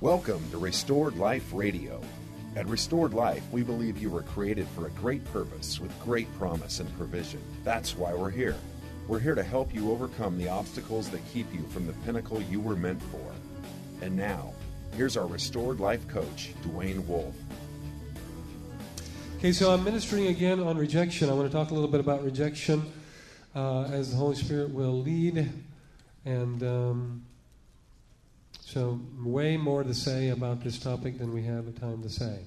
Welcome to Restored Life Radio. At Restored Life, we believe you were created for a great purpose with great promise and provision. That's why we're here. We're here to help you overcome the obstacles that keep you from the pinnacle you were meant for. And now, here's our Restored Life coach, Dwayne Wolf. Okay, so I'm ministering again on rejection. I want to talk a little bit about rejection uh, as the Holy Spirit will lead. And um, so, way more to say about this topic than we have time to say.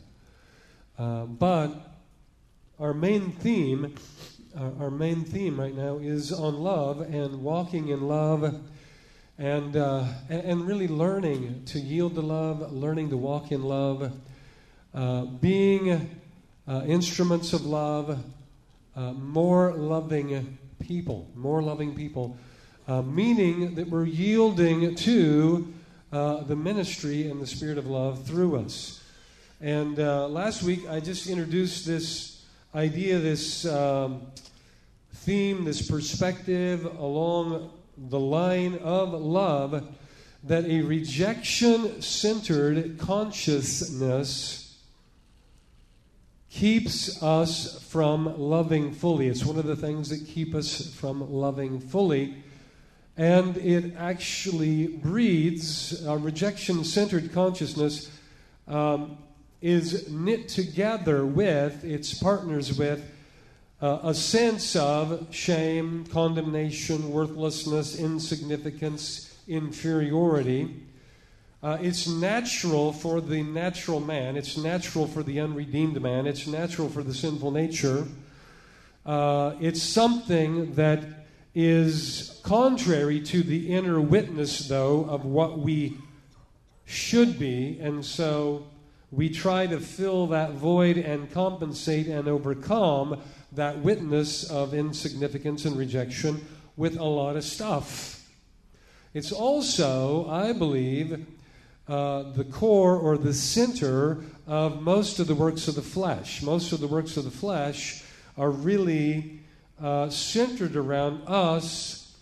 Uh, but our main theme, uh, our main theme right now is on love and walking in love, and uh, and really learning to yield to love, learning to walk in love, uh, being uh, instruments of love, uh, more loving people, more loving people, meaning that we're yielding to uh, the ministry and the spirit of love through us. And uh, last week, I just introduced this idea, this um, theme, this perspective along the line of love that a rejection centered consciousness keeps us from loving fully. It's one of the things that keep us from loving fully and it actually breeds a rejection centered consciousness um, is knit together with its partners with uh, a sense of shame condemnation worthlessness insignificance inferiority. Uh, it's natural for the natural man. It's natural for the unredeemed man. It's natural for the sinful nature. Uh, it's something that is contrary to the inner witness, though, of what we should be. And so we try to fill that void and compensate and overcome that witness of insignificance and rejection with a lot of stuff. It's also, I believe, uh, the core or the center of most of the works of the flesh. Most of the works of the flesh are really uh, centered around us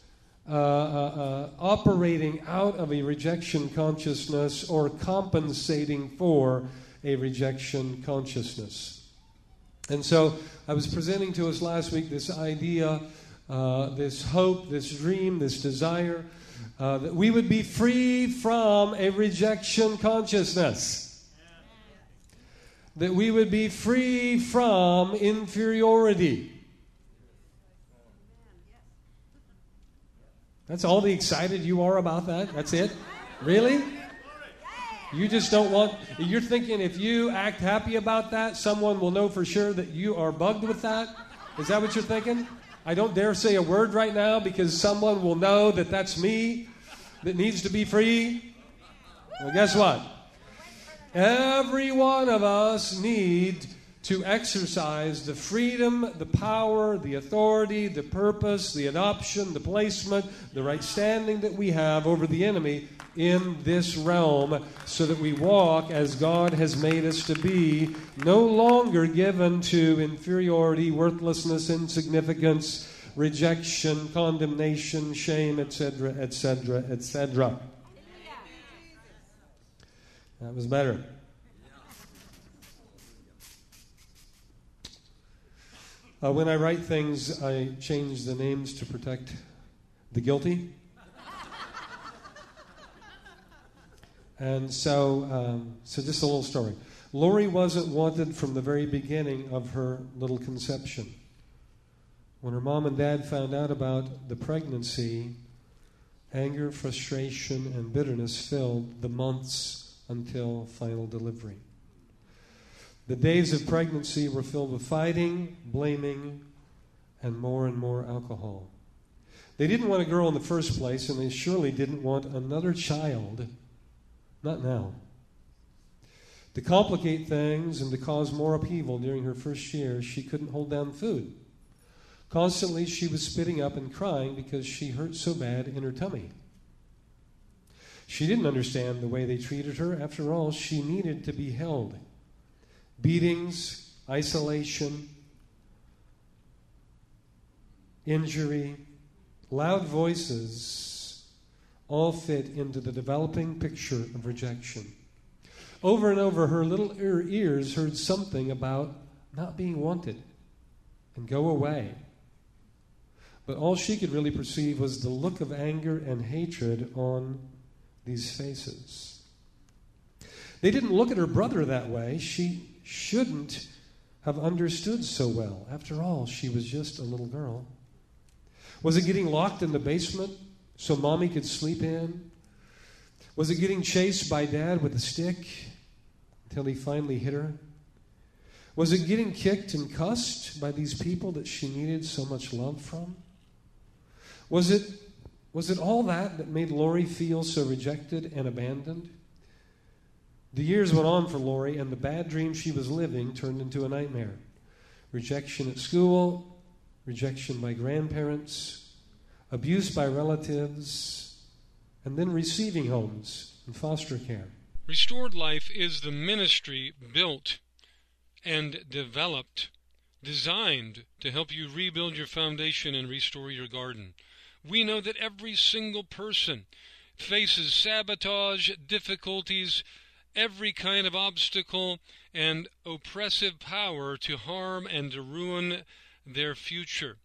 uh, uh, uh, operating out of a rejection consciousness or compensating for a rejection consciousness. And so I was presenting to us last week this idea, uh, this hope, this dream, this desire that we would be free from a rejection consciousness. That we would be free from inferiority. That's all the excited you are about that? That's it? Really? You just don't want, you're thinking if you act happy about that, someone will know for sure that you are bugged with that? Is that what you're thinking? I don't dare say a word right now because someone will know that that's me that needs to be free. Well, guess what? Every one of us need to exercise the freedom, the power, the authority, the purpose, the adoption, the placement, the right standing that we have over the enemy in this realm so that we walk as God has made us to be, no longer given to inferiority, worthlessness, insignificance, rejection, condemnation, shame, etc., etc., etc. That was better. Uh, when I write things, I change the names to protect the guilty. and so, um, so just a little story. Lori wasn't wanted from the very beginning of her little conception. When her mom and dad found out about the pregnancy, anger, frustration, and bitterness filled the months until final delivery. The days of pregnancy were filled with fighting, blaming, and more and more alcohol. They didn't want a girl in the first place, and they surely didn't want another child. Not now. To complicate things and to cause more upheaval during her first year, she couldn't hold down food. Constantly, she was spitting up and crying because she hurt so bad in her tummy. She didn't understand the way they treated her. After all, she needed to be held beatings, isolation, injury, loud voices all fit into the developing picture of rejection. Over and over, her little ears heard something about not being wanted and go away. But all she could really perceive was the look of anger and hatred on these faces. They didn't look at her brother that way. She shouldn't have understood so well. After all, she was just a little girl. Was it getting locked in the basement so mommy could sleep in? Was it getting chased by dad with a stick until he finally hit her? Was it getting kicked and cussed by these people that she needed so much love from? Was it, was it all that that made Lori feel so rejected and abandoned? The years went on for Lori, and the bad dream she was living turned into a nightmare. Rejection at school, rejection by grandparents, abuse by relatives, and then receiving homes and foster care. Restored Life is the ministry built and developed, designed to help you rebuild your foundation and restore your garden. We know that every single person faces sabotage, difficulties, every kind of obstacle, and oppressive power to harm and to ruin their future.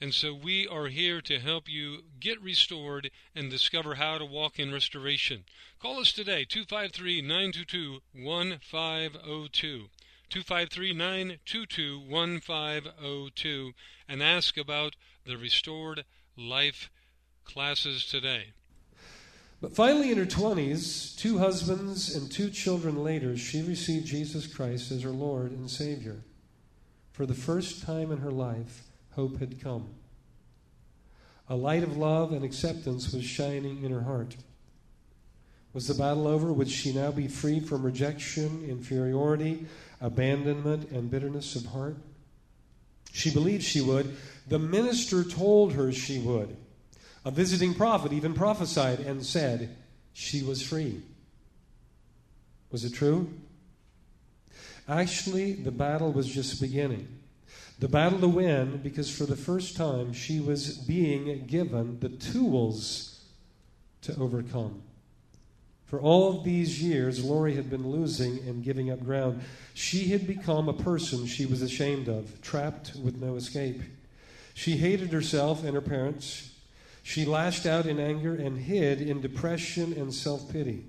And so we are here to help you get restored and discover how to walk in restoration. Call us today, 253 922 1502. 253 922 1502 and ask about the Restored Life classes today. But finally, in her 20s, two husbands and two children later, she received Jesus Christ as her Lord and Savior. For the first time in her life, hope had come. A light of love and acceptance was shining in her heart. Was the battle over? Would she now be free from rejection, inferiority, abandonment, and bitterness of heart? She believed she would. The minister told her she would. A visiting prophet even prophesied and said she was free. Was it true? Actually, the battle was just beginning. The battle to win because for the first time she was being given the tools to overcome. For all of these years, Lori had been losing and giving up ground. She had become a person she was ashamed of, trapped with no escape. She hated herself and her parents. She lashed out in anger and hid in depression and self pity.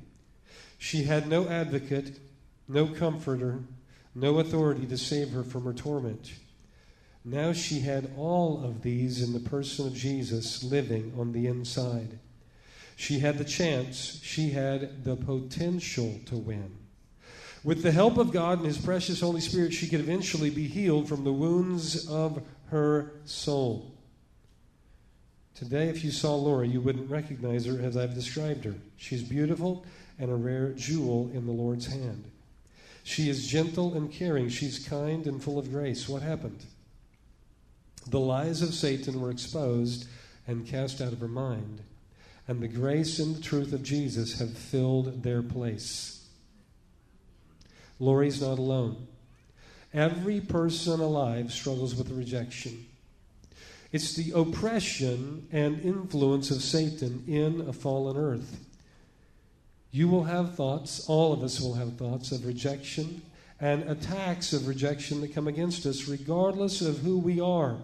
She had no advocate, no comforter, no authority to save her from her torment. Now she had all of these in the person of Jesus living on the inside. She had the chance, she had the potential to win. With the help of God and His precious Holy Spirit, she could eventually be healed from the wounds of her soul. Today, if you saw Laura, you wouldn't recognize her as I've described her. She's beautiful and a rare jewel in the Lord's hand. She is gentle and caring. She's kind and full of grace. What happened? The lies of Satan were exposed and cast out of her mind and the grace and the truth of Jesus have filled their place. Lori's not alone. Every person alive struggles with rejection. It's the oppression and influence of Satan in a fallen earth. You will have thoughts, all of us will have thoughts of rejection and attacks of rejection that come against us, regardless of who we are.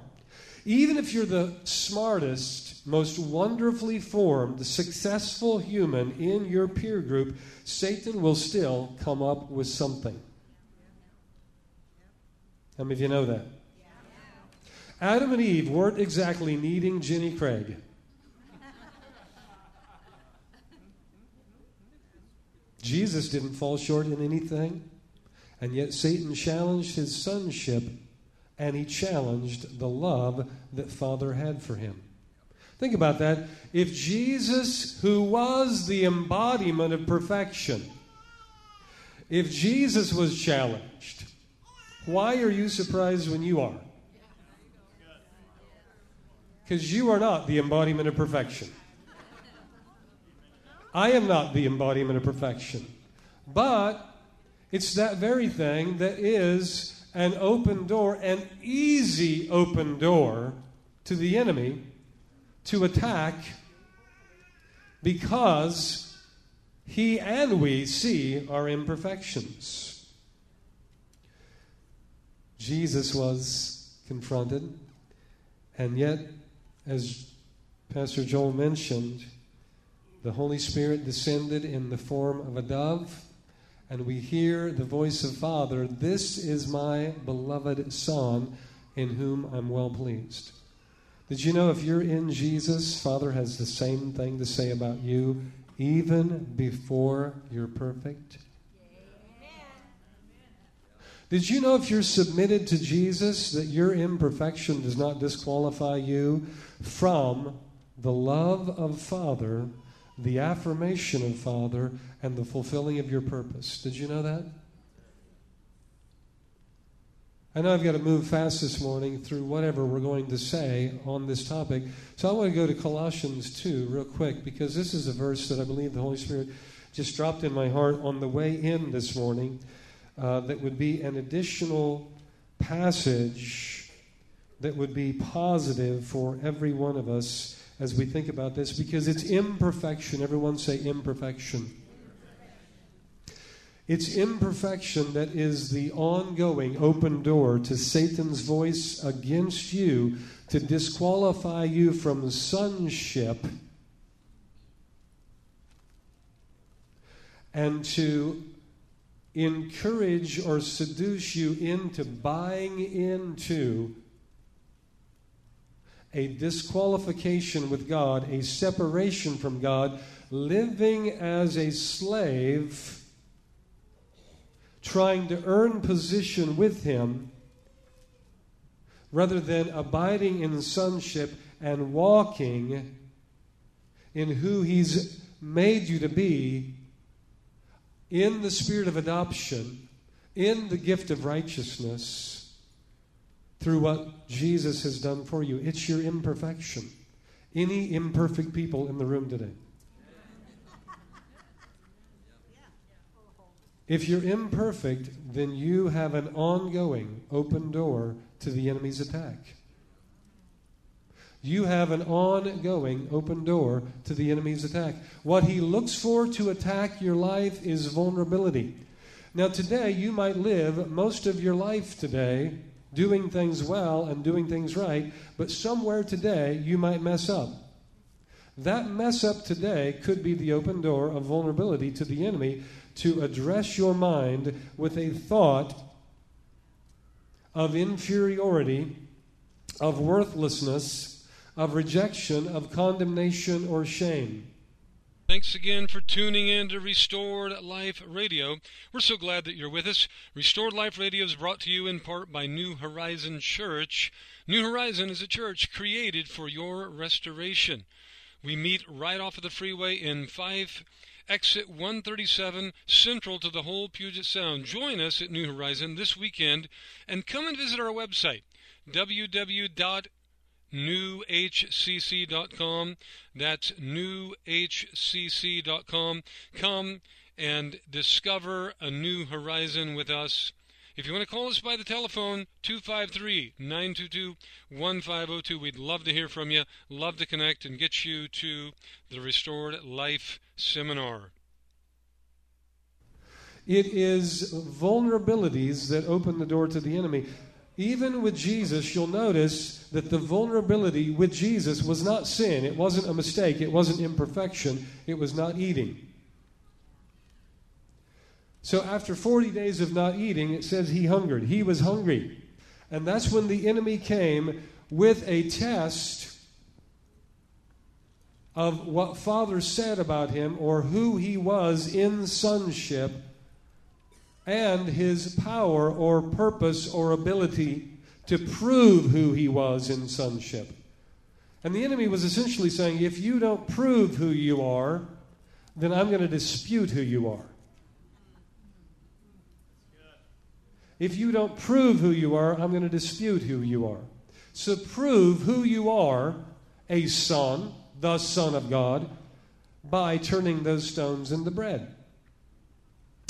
Even if you're the smartest most wonderfully formed, successful human in your peer group, Satan will still come up with something. How many of you know that? Adam and Eve weren't exactly needing Jenny Craig. Jesus didn't fall short in anything, and yet Satan challenged his sonship and he challenged the love that Father had for him. Think about that. If Jesus, who was the embodiment of perfection, if Jesus was challenged, why are you surprised when you are? Because you are not the embodiment of perfection. I am not the embodiment of perfection. But it's that very thing that is an open door, an easy open door to the enemy to attack because he and we see our imperfections. Jesus was confronted, and yet, as Pastor Joel mentioned, the Holy Spirit descended in the form of a dove, and we hear the voice of Father This is my beloved Son, in whom I'm well pleased. Did you know if you're in Jesus, Father has the same thing to say about you even before you're perfect? Did you know if you're submitted to Jesus that your imperfection does not disqualify you from the love of Father, the affirmation of Father, and the fulfilling of your purpose? Did you know that? I know I've got to move fast this morning through whatever we're going to say on this topic. So I want to go to Colossians 2 real quick because this is a verse that I believe the Holy Spirit just dropped in my heart on the way in this morning uh, that would be an additional passage that would be positive for every one of us as we think about this because it's imperfection. Everyone say imperfection. It's imperfection that is the ongoing open door to Satan's voice against you to disqualify you from sonship and to encourage or seduce you into buying into a disqualification with God, a separation from God, living as a slave trying to earn position with Him rather than abiding in sonship and walking in who He's made you to be in the spirit of adoption, in the gift of righteousness, through what Jesus has done for you. It's your imperfection. Any imperfect people in the room today? If you're imperfect, then you have an ongoing open door to the enemy's attack. You have an ongoing open door to the enemy's attack. What he looks for to attack your life is vulnerability. Now, today, you might live most of your life today doing things well and doing things right, but somewhere today you might mess up. That mess up today could be the open door of vulnerability to the enemy to address your mind with a thought of inferiority, of worthlessness, of rejection, of condemnation or shame. Thanks again for tuning in to Restored Life Radio. We're so glad that you're with us. Restored Life Radio is brought to you in part by New Horizon Church. New Horizon is a church created for your restoration. We meet right off of the freeway in five exit 137 central to the whole Puget Sound. Join us at New Horizon this weekend and come and visit our website www.newhcc.com. That's newhcc.com. Come and discover a new horizon with us. If you want to call us by the telephone, 253 922 1502, we'd love to hear from you, love to connect and get you to the Restored Life Seminar. It is vulnerabilities that open the door to the enemy. Even with Jesus, you'll notice that the vulnerability with Jesus was not sin. It wasn't a mistake. It wasn't imperfection. It was not eating. So after 40 days of not eating, it says he hungered. He was hungry. And that's when the enemy came with a test of what Father said about him or who he was in sonship and his power or purpose or ability to prove who he was in sonship. And the enemy was essentially saying, if you don't prove who you are, then I'm going to dispute who you are. If you don't prove who you are, I'm going to dispute who you are. So prove who you are, a son, the Son of God, by turning those stones into bread.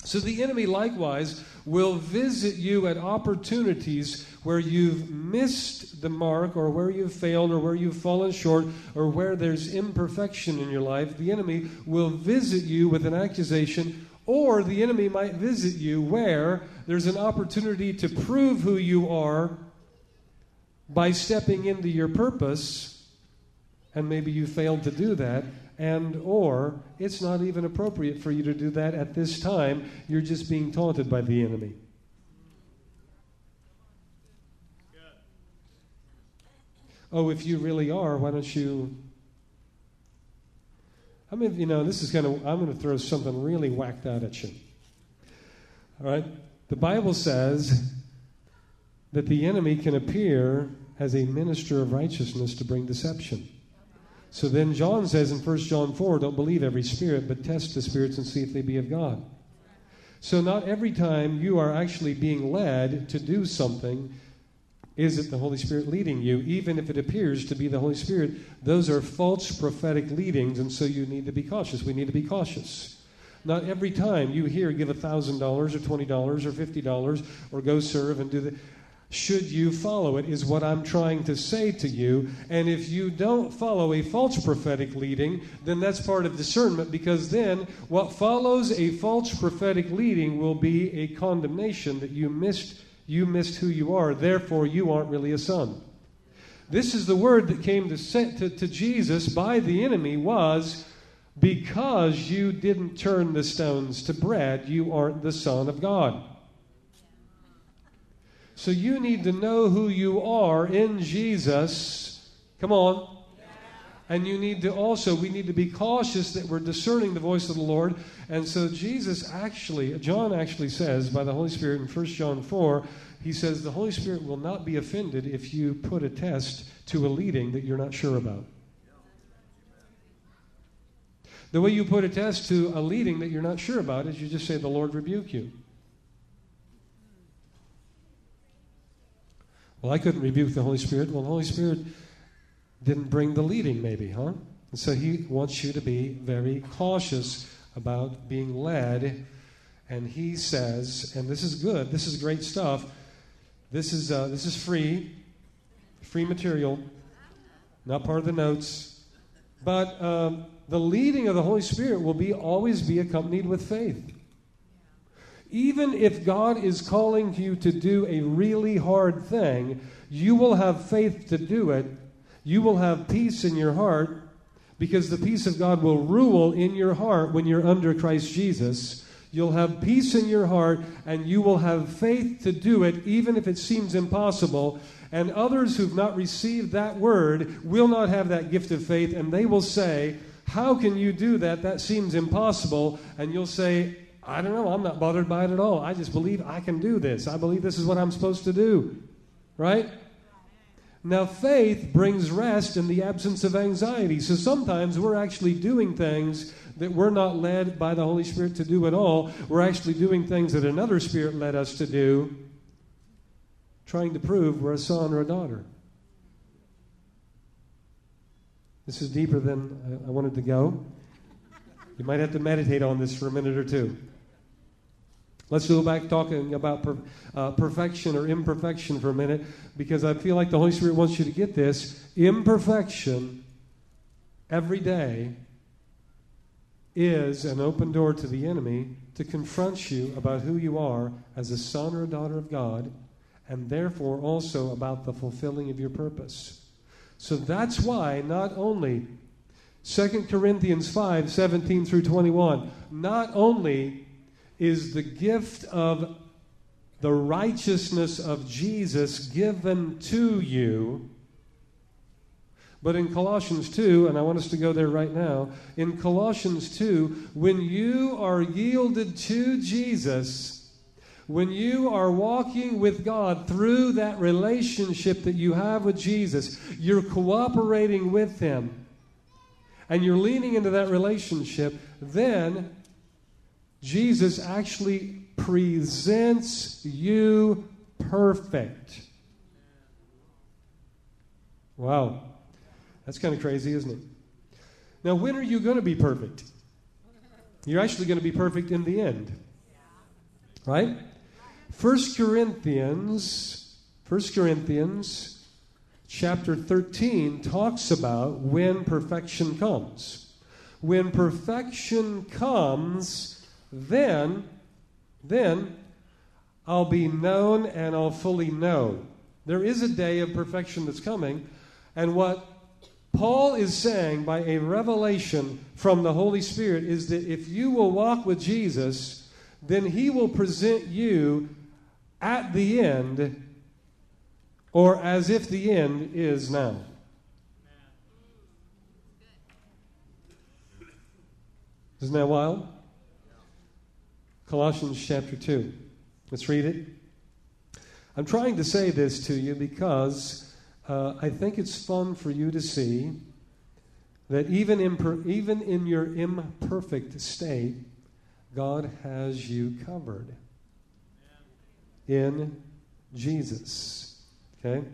So the enemy likewise will visit you at opportunities where you've missed the mark or where you've failed or where you've fallen short or where there's imperfection in your life. The enemy will visit you with an accusation or the enemy might visit you where there's an opportunity to prove who you are by stepping into your purpose and maybe you failed to do that and or it's not even appropriate for you to do that at this time. You're just being taunted by the enemy. Oh if you really are why don't you i mean you know this is kind of i'm going to throw something really whacked out at you. All right? The bible says that the enemy can appear as a minister of righteousness to bring deception so then John says in 1 John 4 don't believe every spirit, but test the spirits and see if they be of God. So not every time you are actually being led to do something is it the Holy Spirit leading you, even if it appears to be the Holy Spirit. Those are false prophetic leadings, and so you need to be cautious. We need to be cautious. Not every time you hear give $1,000 or $20 or $50 or go serve and do that should you follow it, is what I'm trying to say to you. And if you don't follow a false prophetic leading, then that's part of discernment because then what follows a false prophetic leading will be a condemnation that you missed you missed who you are, therefore you aren't really a son. This is the word that came to, to, to Jesus by the enemy was because you didn't turn the stones to bread, you aren't the son of God. So you need to know who you are in Jesus. Come on. And you need to also, we need to be cautious that we're discerning the voice of the Lord. And so Jesus actually, John actually says by the Holy Spirit in 1 John 4, he says the Holy Spirit will not be offended if you put a test to a leading that you're not sure about. The way you put a test to a leading that you're not sure about is you just say, The Lord rebuke you. Well, I couldn't rebuke the Holy Spirit. Well, the Holy Spirit didn't bring the leading, maybe, huh? And so he wants you to be very cautious about being led. And he says, and this is good, this is great stuff. This is, uh, this is free, free material, not part of the notes. But um, the leading of the Holy Spirit will be always be accompanied with faith. Even if God is calling you to do a really hard thing, you will have faith to do it. You will have peace in your heart because the peace of God will rule in your heart when you're under Christ Jesus. You'll have peace in your heart and you will have faith to do it even if it seems impossible. And others who've not received that word will not have that gift of faith and they will say, How can you do that? That seems impossible. And you'll say, I don't know. I'm not bothered by it at all. I just believe I can do this. I believe this is what I'm supposed to do. Right? Now, faith brings rest in the absence of anxiety. So sometimes we're actually doing things that we're not led by the Holy Spirit to do at all. We're actually doing things that another Spirit led us to do, trying to prove we're a son or a daughter. This is deeper than I wanted to go. You might have to meditate on this for a minute or two. Let's go back talking about per, uh, perfection or imperfection for a minute because I feel like the Holy Spirit wants you to get this. Imperfection every day is an open door to the enemy to confront you about who you are as a son or a daughter of God and therefore also about the fulfilling of your purpose. So that's why not only 2 Corinthians 5 17 through 21, not only is the gift of the righteousness of Jesus given to you. But in Colossians 2, and I want us to go there right now, in Colossians 2, when you are yielded to Jesus, when you are walking with God through that relationship that you have with Jesus, you're cooperating with Him, and you're leaning into that relationship, then Jesus actually presents you perfect. Wow. That's kind of crazy, isn't it? Now, when are you going to be perfect? You're actually going to be perfect in the end. Right? 1 Corinthians, 1 Corinthians chapter 13 talks about when perfection comes. When perfection comes, then, then I'll be known and I'll fully know. There is a day of perfection that's coming, and what Paul is saying by a revelation from the Holy Spirit is that if you will walk with Jesus, then he will present you at the end or as if the end is now. Isn't that wild? Colossians chapter 2. Let's read it. I'm trying to say this to you because uh, I think it's fun for you to see that even in, even in your imperfect state, God has you covered in Jesus. Okay?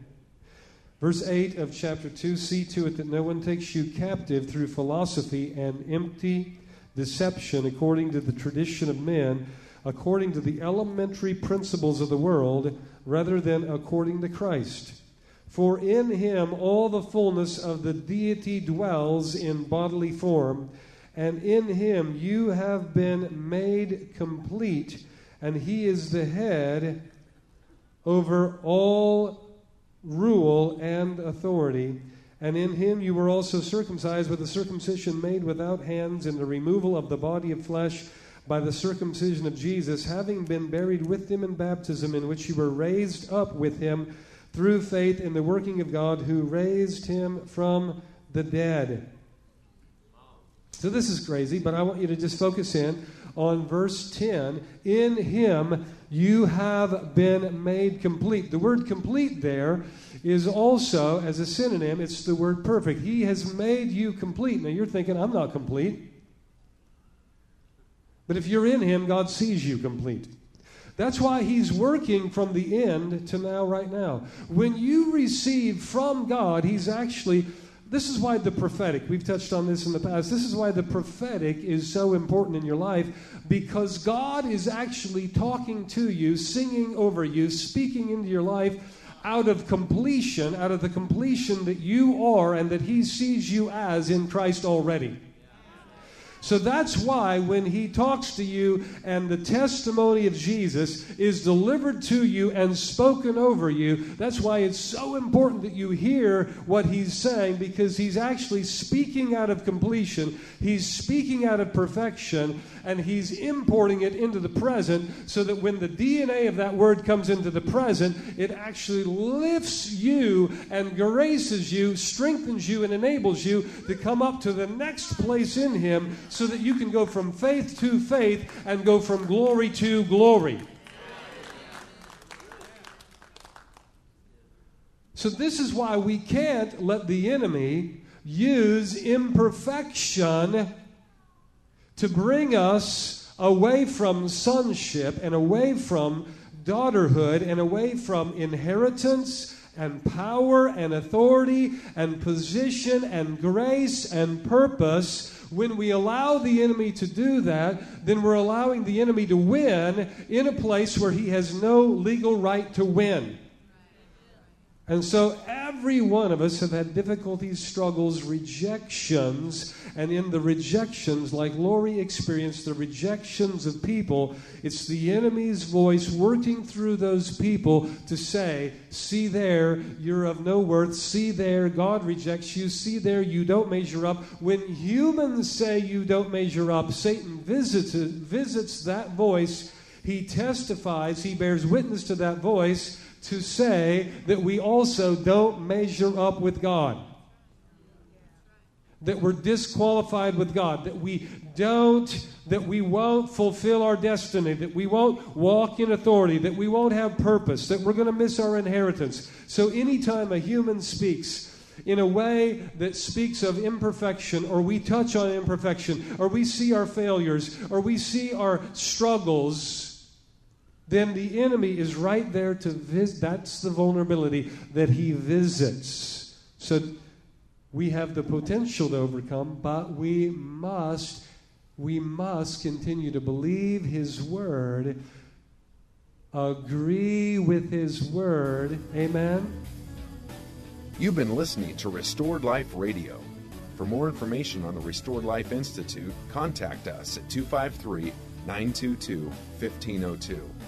Verse 8 of chapter 2 See to it that no one takes you captive through philosophy and empty deception according to the tradition of men, according to the elementary principles of the world, rather than according to Christ. For in him all the fullness of the deity dwells in bodily form, and in him you have been made complete, and he is the head over all rule and authority. And in him you were also circumcised with a circumcision made without hands, in the removal of the body of flesh by the circumcision of Jesus, having been buried with him in baptism, in which you were raised up with him through faith in the working of God who raised him from the dead. So this is crazy, but I want you to just focus in on verse 10. In him you have been made complete. The word complete there is also, as a synonym, it's the word perfect. He has made you complete. Now you're thinking, I'm not complete. But if you're in Him, God sees you complete. That's why He's working from the end to now, right now. When you receive from God, He's actually. This is why the prophetic, we've touched on this in the past, this is why the prophetic is so important in your life because God is actually talking to you, singing over you, speaking into your life out of completion, out of the completion that you are and that He sees you as in Christ already. So that's why when he talks to you and the testimony of Jesus is delivered to you and spoken over you, that's why it's so important that you hear what he's saying because he's actually speaking out of completion, he's speaking out of perfection, and he's importing it into the present so that when the DNA of that word comes into the present, it actually lifts you and graces you, strengthens you, and enables you to come up to the next place in him so that you can go from faith to faith and go from glory to glory. So, this is why we can't let the enemy use imperfection to bring us away from sonship and away from daughterhood and away from inheritance and power and authority and position and grace and purpose when we allow the enemy to do that, then we're allowing the enemy to win in a place where he has no legal right to win. And so every one of us have had difficulties, struggles, rejections, and in the rejections, like Lori experienced the rejections of people, it's the enemy's voice working through those people to say, See there, you're of no worth. See there, God rejects you. See there, you don't measure up. When humans say you don't measure up, Satan visits, visits that voice. He testifies, he bears witness to that voice to say that we also don't measure up with God. That we're disqualified with God, that we don't, that we won't fulfill our destiny, that we won't walk in authority, that we won't have purpose, that we're going to miss our inheritance. So, anytime a human speaks, in a way that speaks of imperfection, or we touch on imperfection, or we see our failures, or we see our struggles, then the enemy is right there to visit. That's the vulnerability that he visits. So we have the potential to overcome, but we must we must continue to believe his word agree with His Word. Amen. You've been listening to Restored Life Radio. For more information on the Restored Life Institute, contact us at 253 922 1502.